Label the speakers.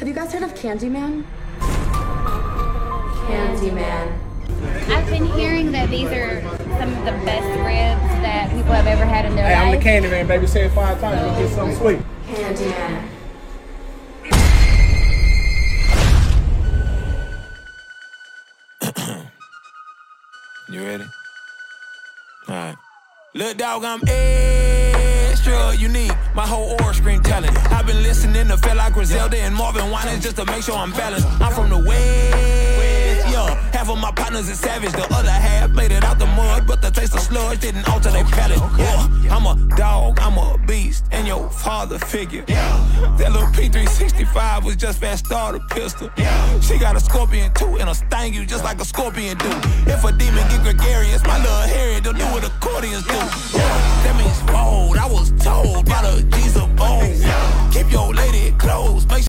Speaker 1: Have you guys heard of Candyman? Candyman.
Speaker 2: I've been hearing that these are some of the best ribs that people have ever had in their life.
Speaker 3: Hey, I'm the
Speaker 2: life.
Speaker 3: candy man, baby. Say it five times, you get something sweet.
Speaker 1: Candyman.
Speaker 4: You ready? Alright. Little dog, I'm extra unique. My whole aura listening to like Griselda and Marvin Winans just to make sure I'm balanced. I'm from the West, yeah. Half of my partners is savage, the other half made it out the mud, but the taste of sludge didn't alter their palate. Yeah, I'm a dog, I'm a beast, and your father figure. Yeah. That little P365 was just fast starter pistol. She got a scorpion too, and a sting you just like a scorpion do. If a demon get gregarious, my little Harry don't do what accordions do.